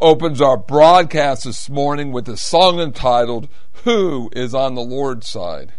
opens our broadcast this morning with a song entitled, Who is on the Lord's Side?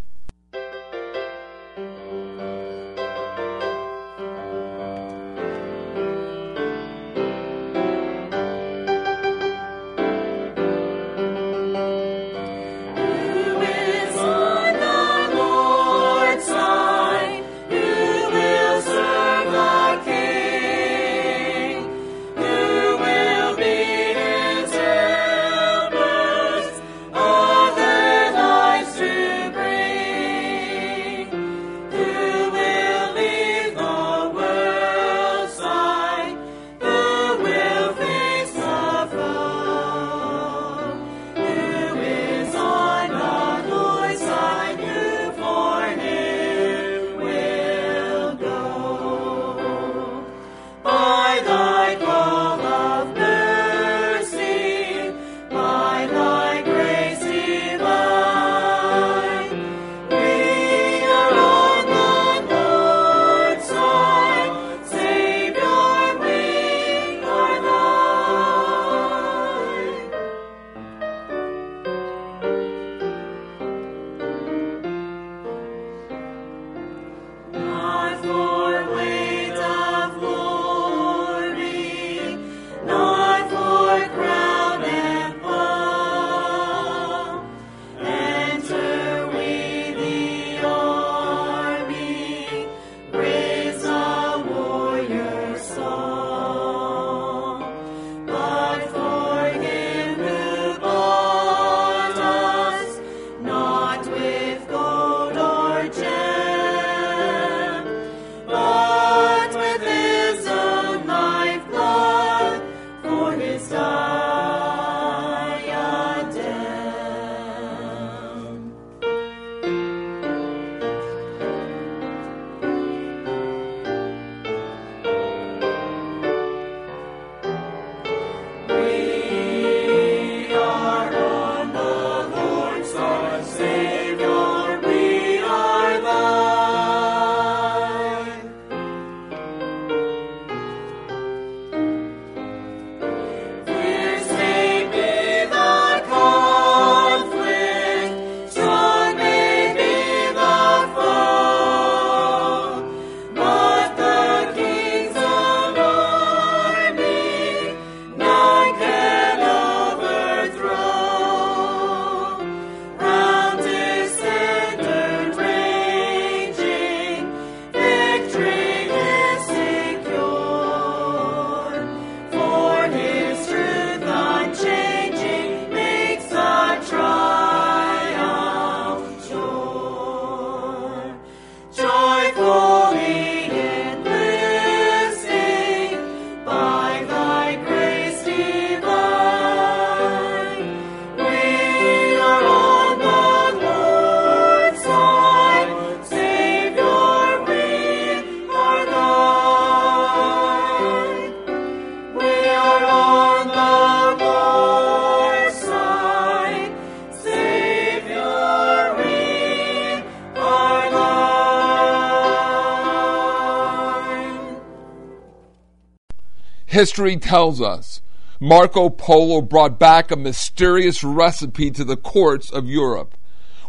History tells us Marco Polo brought back a mysterious recipe to the courts of Europe.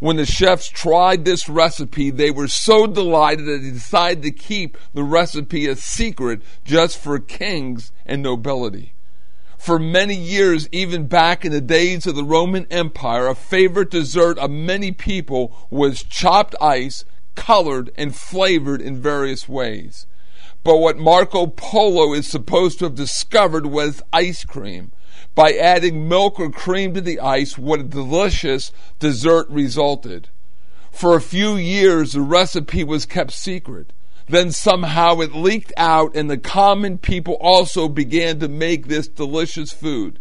When the chefs tried this recipe, they were so delighted that they decided to keep the recipe a secret just for kings and nobility. For many years, even back in the days of the Roman Empire, a favorite dessert of many people was chopped ice, colored and flavored in various ways. But what Marco Polo is supposed to have discovered was ice cream. By adding milk or cream to the ice, what a delicious dessert resulted. For a few years, the recipe was kept secret. Then somehow it leaked out, and the common people also began to make this delicious food.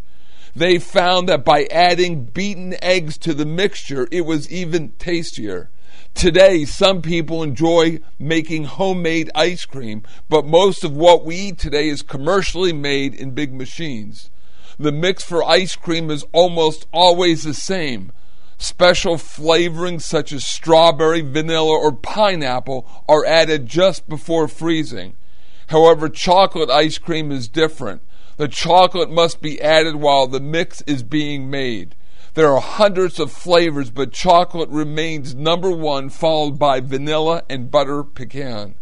They found that by adding beaten eggs to the mixture, it was even tastier. Today, some people enjoy making homemade ice cream, but most of what we eat today is commercially made in big machines. The mix for ice cream is almost always the same Special flavorings such as strawberry, vanilla, or pineapple are added just before freezing. However, chocolate ice cream is different. The chocolate must be added while the mix is being made. There are hundreds of flavors, but chocolate remains number one, followed by vanilla and butter pecan.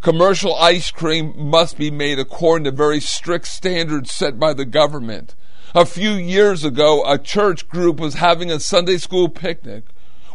Commercial ice cream must be made according to very strict standards set by the government. A few years ago, a church group was having a Sunday school picnic,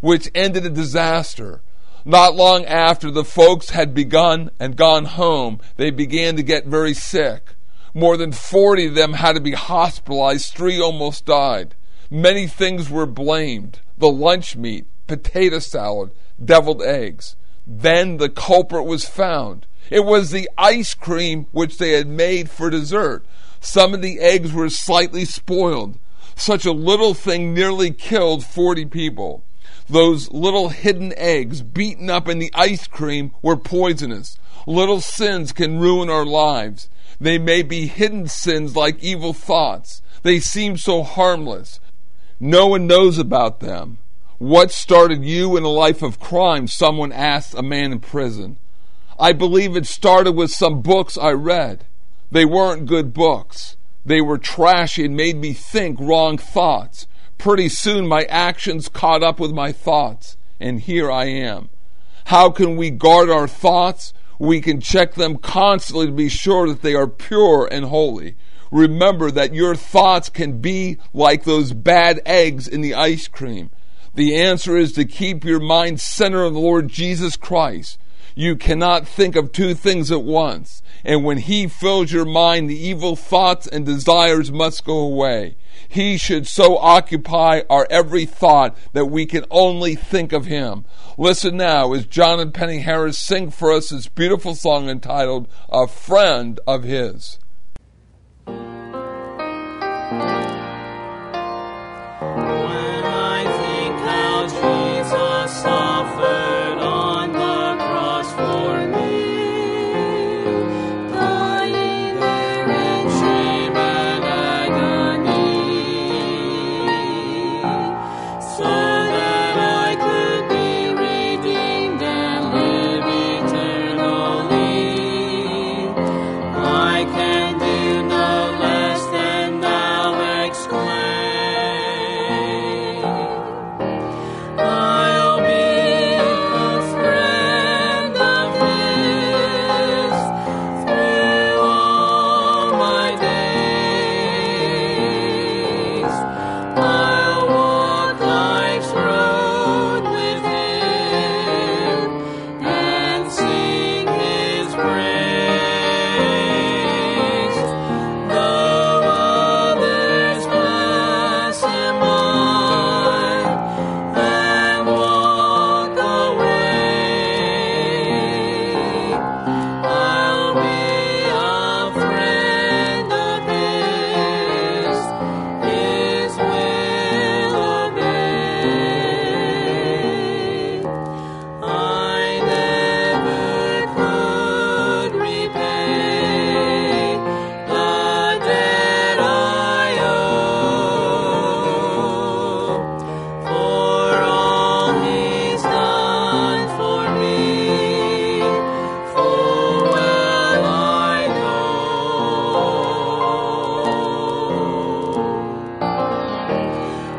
which ended in disaster. Not long after the folks had begun and gone home, they began to get very sick. More than 40 of them had to be hospitalized, three almost died. Many things were blamed the lunch meat, potato salad, deviled eggs. Then the culprit was found. It was the ice cream which they had made for dessert. Some of the eggs were slightly spoiled. Such a little thing nearly killed 40 people. Those little hidden eggs beaten up in the ice cream were poisonous. Little sins can ruin our lives. They may be hidden sins like evil thoughts. They seem so harmless. No one knows about them. What started you in a life of crime? Someone asked a man in prison. I believe it started with some books I read. They weren't good books. They were trashy and made me think wrong thoughts. Pretty soon my actions caught up with my thoughts, and here I am. How can we guard our thoughts? We can check them constantly to be sure that they are pure and holy. Remember that your thoughts can be like those bad eggs in the ice cream. The answer is to keep your mind centered on the Lord Jesus Christ. You cannot think of two things at once. And when He fills your mind, the evil thoughts and desires must go away. He should so occupy our every thought that we can only think of Him. Listen now as John and Penny Harris sing for us this beautiful song entitled A Friend of His.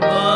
Oh.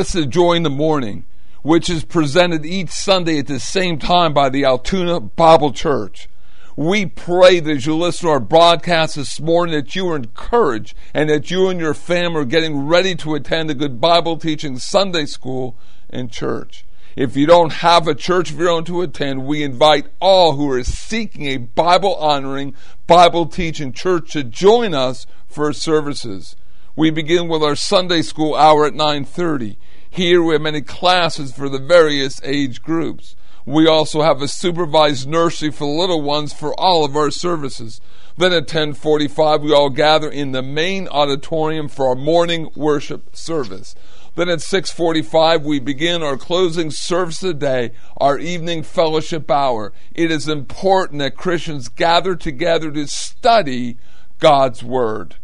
To Joy the Morning, which is presented each Sunday at the same time by the Altoona Bible Church. We pray that as you listen to our broadcast this morning that you are encouraged and that you and your family are getting ready to attend a good Bible teaching Sunday school and church. If you don't have a church of your own to attend, we invite all who are seeking a Bible honoring, Bible teaching church to join us for services. We begin with our Sunday school hour at 9:30. Here we have many classes for the various age groups. We also have a supervised nursery for the little ones for all of our services. Then at 10:45 we all gather in the main auditorium for our morning worship service. Then at 6:45 we begin our closing service of the day, our evening fellowship hour. It is important that Christians gather together to study God's word.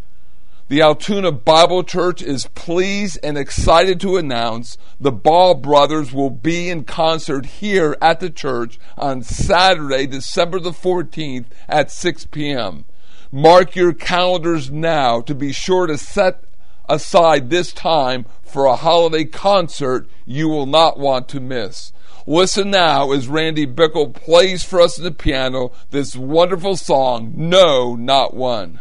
The Altoona Bible Church is pleased and excited to announce the Ball brothers will be in concert here at the church on Saturday, December the 14th at 6 p.m. Mark your calendars now to be sure to set aside this time for a holiday concert you will not want to miss. Listen now as Randy Bickle plays for us on the piano this wonderful song, No, Not One.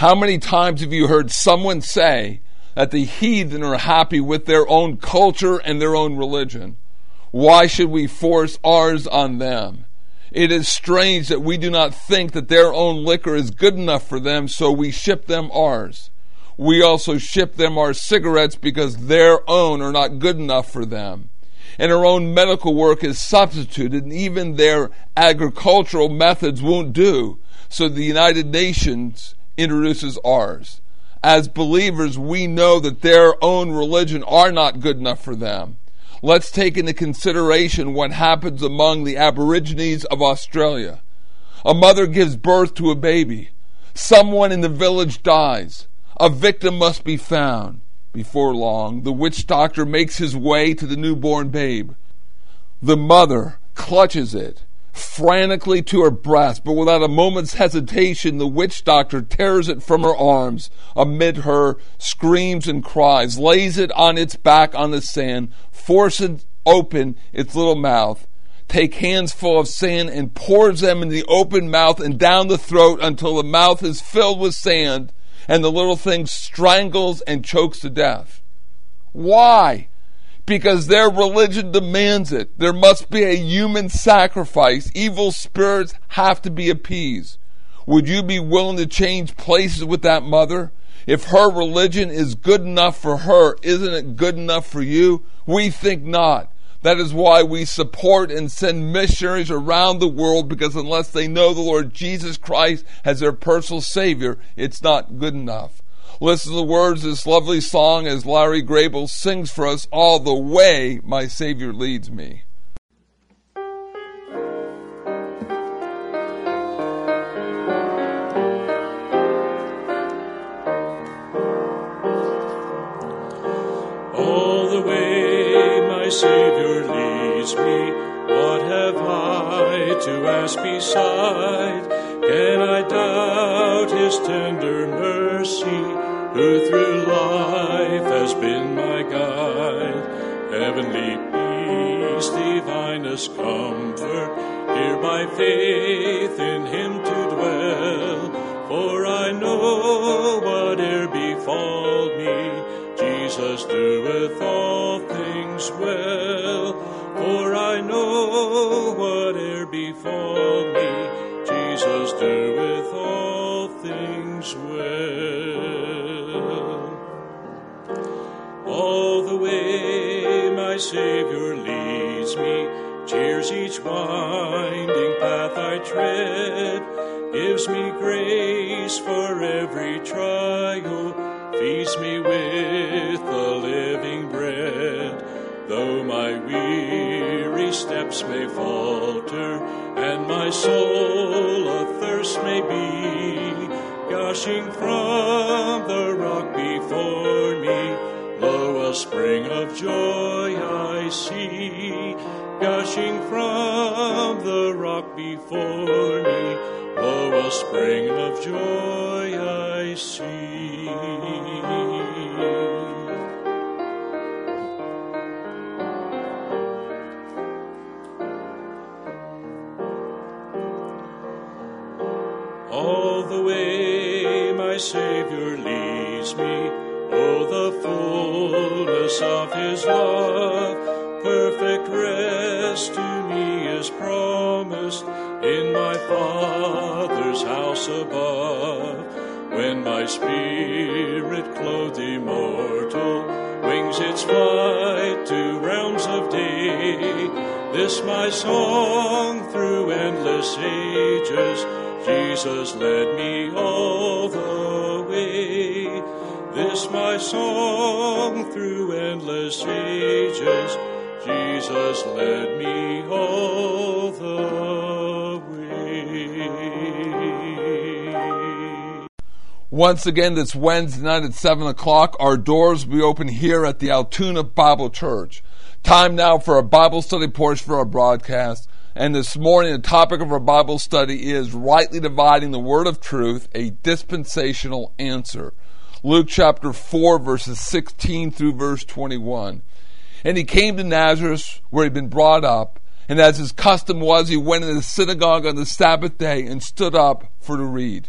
How many times have you heard someone say that the heathen are happy with their own culture and their own religion? Why should we force ours on them? It is strange that we do not think that their own liquor is good enough for them, so we ship them ours. We also ship them our cigarettes because their own are not good enough for them. And our own medical work is substituted, and even their agricultural methods won't do. So the United Nations introduces ours. As believers, we know that their own religion are not good enough for them. Let's take into consideration what happens among the Aborigines of Australia. A mother gives birth to a baby. Someone in the village dies. A victim must be found. Before long, the witch doctor makes his way to the newborn babe. The mother clutches it frantically to her breast, but without a moment's hesitation, the witch doctor tears it from her arms amid her screams and cries, lays it on its back on the sand, forces open its little mouth, take hands full of sand and pours them in the open mouth and down the throat until the mouth is filled with sand and the little thing strangles and chokes to death. Why? Because their religion demands it. There must be a human sacrifice. Evil spirits have to be appeased. Would you be willing to change places with that mother? If her religion is good enough for her, isn't it good enough for you? We think not. That is why we support and send missionaries around the world because unless they know the Lord Jesus Christ as their personal Savior, it's not good enough. Listen to the words of this lovely song as Larry Grable sings for us all the way my Savior leads me. All the way my Savior leads me, what have I to ask beside? Can I doubt His tender mercy? Who through life has been my guide. Heavenly peace, divinest comfort, here by faith in him to dwell. For I know whate'er befall me, Jesus doeth all things well. Tread, gives me grace for every trial, feeds me with the living bread. Though my weary steps may falter, and my soul athirst may be, gushing from the rock before me Lo, a spring of joy I see, gushing from the before me. Lo, a spring of joy I see. All the way my Savior leads me Oh, the fullness of His love, perfect rest is promised in my Father's house above. When my spirit, clothed immortal, wings its flight to realms of day, this my song through endless ages, Jesus led me all the way. This my song through endless ages. Jesus led me all the way. Once again, this Wednesday night at 7 o'clock, our doors will be open here at the Altoona Bible Church. Time now for a Bible study portion for our broadcast. And this morning, the topic of our Bible study is rightly dividing the word of truth, a dispensational answer. Luke chapter 4, verses 16 through verse 21. And he came to Nazareth, where he'd been brought up, and as his custom was, he went into the synagogue on the Sabbath day and stood up for to read.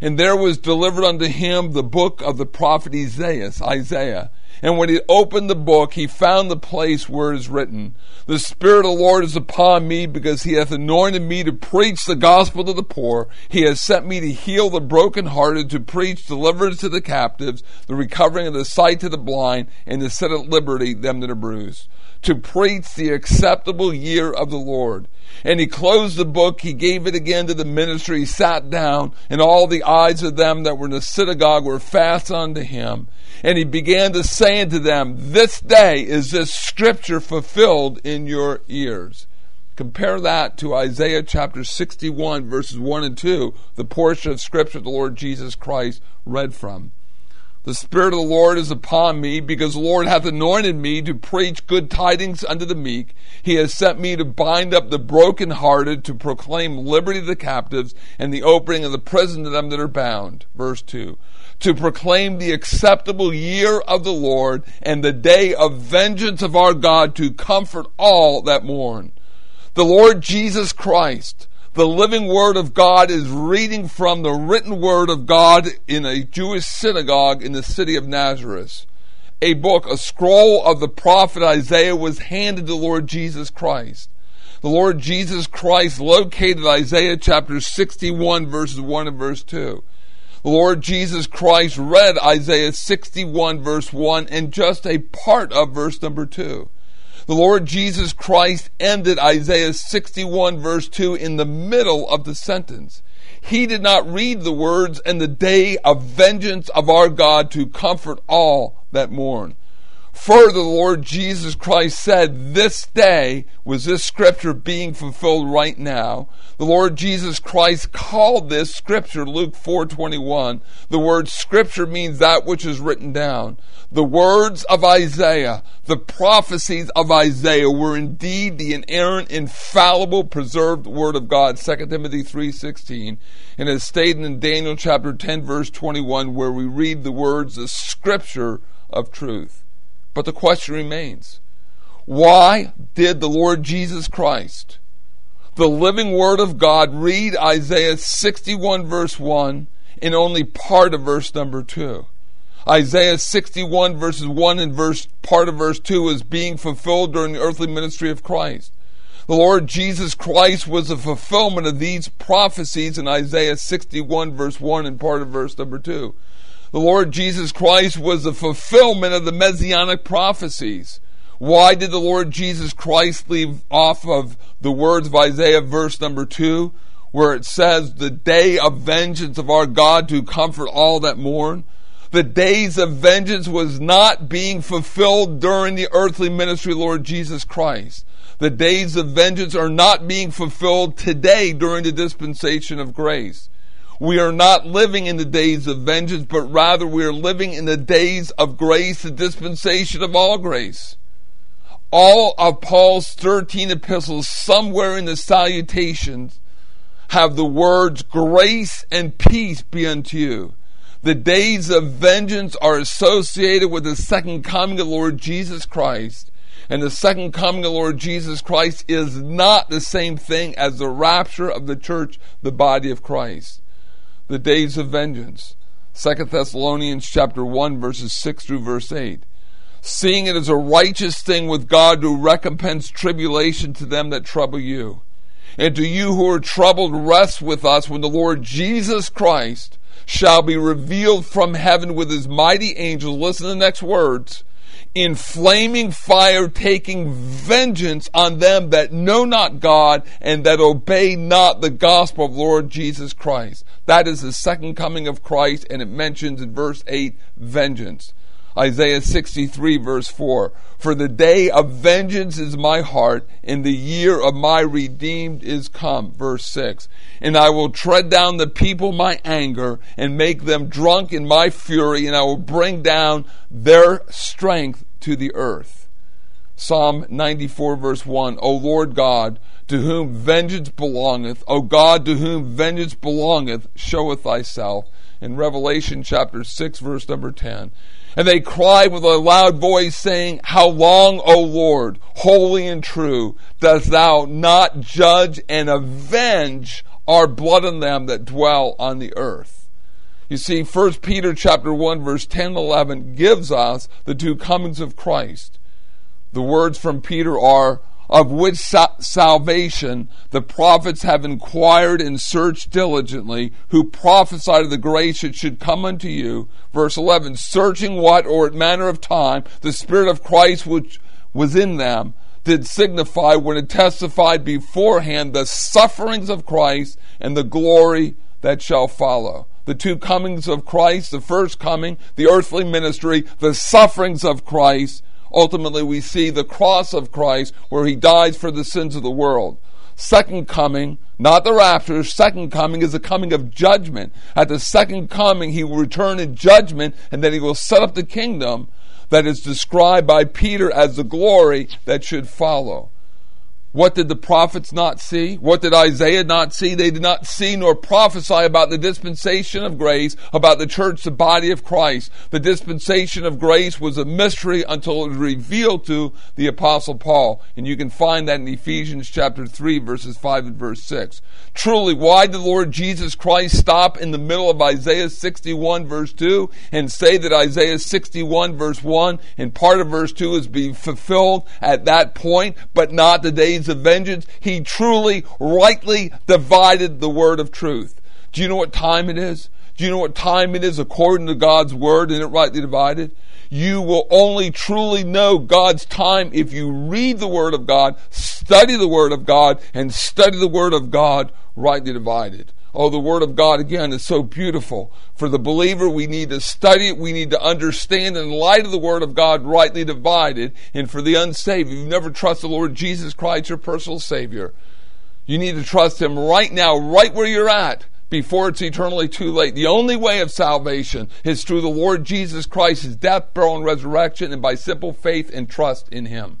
And there was delivered unto him the book of the prophet Isaiah. Isaiah. And when he opened the book, he found the place where it is written, The Spirit of the Lord is upon me, because he hath anointed me to preach the gospel to the poor. He has sent me to heal the brokenhearted, to preach deliverance to the captives, the recovering of the sight to the blind, and to set at liberty them that are bruised. To preach the acceptable year of the Lord. And he closed the book, he gave it again to the minister, he sat down, and all the eyes of them that were in the synagogue were fast unto him. And he began to say unto them, This day is this scripture fulfilled in your ears. Compare that to Isaiah chapter 61, verses 1 and 2, the portion of scripture the Lord Jesus Christ read from. The Spirit of the Lord is upon me, because the Lord hath anointed me to preach good tidings unto the meek. He has sent me to bind up the brokenhearted, to proclaim liberty to the captives, and the opening of the prison to them that are bound. Verse 2. To proclaim the acceptable year of the Lord, and the day of vengeance of our God, to comfort all that mourn. The Lord Jesus Christ, the living Word of God is reading from the written Word of God in a Jewish synagogue in the city of Nazareth. A book, a scroll of the prophet Isaiah was handed to Lord Jesus Christ. The Lord Jesus Christ located Isaiah chapter 61 verses 1 and verse 2. The Lord Jesus Christ read Isaiah 61 verse 1 and just a part of verse number 2. The Lord Jesus Christ ended Isaiah 61 verse 2 in the middle of the sentence. He did not read the words, and the day of vengeance of our God to comfort all that mourn. Further, the Lord Jesus Christ said, This day was this scripture being fulfilled right now. The Lord Jesus Christ called this scripture, Luke 4:21. The word scripture means that which is written down. The words of Isaiah, the prophecies of Isaiah were indeed the inerrant, infallible, preserved word of God. 2 Timothy 3:16. And as stated in Daniel chapter 10 verse 21 where we read the words the scripture of truth. But the question remains why did the Lord Jesus Christ, the living Word of God, read Isaiah 61, verse 1, and only part of verse number 2? Isaiah 61, verses 1 and verse part of verse 2 is being fulfilled during the earthly ministry of Christ. The Lord Jesus Christ was the fulfillment of these prophecies in Isaiah 61, verse 1 and part of verse number 2 the Lord Jesus Christ was the fulfillment of the messianic prophecies. Why did the Lord Jesus Christ leave off of the words of Isaiah, verse number 2, where it says, The day of vengeance of our God to comfort all that mourn? The days of vengeance was not being fulfilled during the earthly ministry, Lord Jesus Christ. The days of vengeance are not being fulfilled today during the dispensation of grace. We are not living in the days of vengeance, but rather we are living in the days of grace, the dispensation of all grace. All of Paul's 13 epistles, somewhere in the salutations, have the words grace and peace be unto you. The days of vengeance are associated with the second coming of the Lord Jesus Christ. And the second coming of Lord Jesus Christ is not the same thing as the rapture of the church, the body of Christ the days of vengeance. 2 Thessalonians chapter 1 verses 6 through verse 8. Seeing it as a righteous thing with God to recompense tribulation to them that trouble you. And to you who are troubled, rest with us when the Lord Jesus Christ shall be revealed from heaven with his mighty angels. Listen to the next words in flaming fire, taking vengeance on them that know not God and that obey not the gospel of Lord Jesus Christ. That is the second coming of Christ, and it mentions in verse 8 vengeance. Isaiah 63 verse 4. For the day of vengeance is my heart, and the year of my redeemed is come. Verse 6. And I will tread down the people my anger, and make them drunk in my fury, and I will bring down their strength to the earth. Psalm 94 verse 1. O Lord God, to whom vengeance belongeth, O God, to whom vengeance belongeth, showeth thyself. In Revelation chapter 6 verse number 10. And they cried with a loud voice, saying, How long, O Lord, holy and true, dost thou not judge and avenge our blood on them that dwell on the earth? You see, 1 Peter chapter 1, verse 10 and 11 gives us the two comings of Christ. The words from Peter are, of which sa- salvation the prophets have inquired and searched diligently, who prophesied of the grace that should come unto you. Verse 11, searching what or at manner of time the Spirit of Christ which was in them did signify when it testified beforehand the sufferings of Christ and the glory that shall follow. The two comings of Christ, the first coming, the earthly ministry, the sufferings of Christ, ultimately we see the cross of Christ where he dies for the sins of the world. Second coming, not the rapture, second coming is the coming of judgment. At the second coming, he will return in judgment and then he will set up the kingdom that is described by Peter as the glory that should follow. What did the prophets not see? What did Isaiah not see? They did not see nor prophesy about the dispensation of grace, about the church, the body of Christ. The dispensation of grace was a mystery until it was revealed to the apostle Paul. And you can find that in Ephesians chapter 3 verses 5 and verse 6. Truly, why did the Lord Jesus Christ stop in the middle of Isaiah 61 verse 2 and say that Isaiah 61 verse 1 and part of verse 2 is being fulfilled at that point, but not the days of vengeance. He truly, rightly divided the word of truth. Do you know what time it is? Do you know what time it is according to God's word and it rightly divided? You will only truly know God's time if you read the Word of God, study the Word of God, and study the Word of God rightly divided. Oh, the Word of God, again, is so beautiful. For the believer, we need to study it. We need to understand in light of the Word of God rightly divided. And for the unsaved, if you've never trusted the Lord Jesus Christ, your personal Savior, you need to trust Him right now, right where you're at, before it's eternally too late. The only way of salvation is through the Lord Jesus Christ, His death, burial, and resurrection, and by simple faith and trust in Him.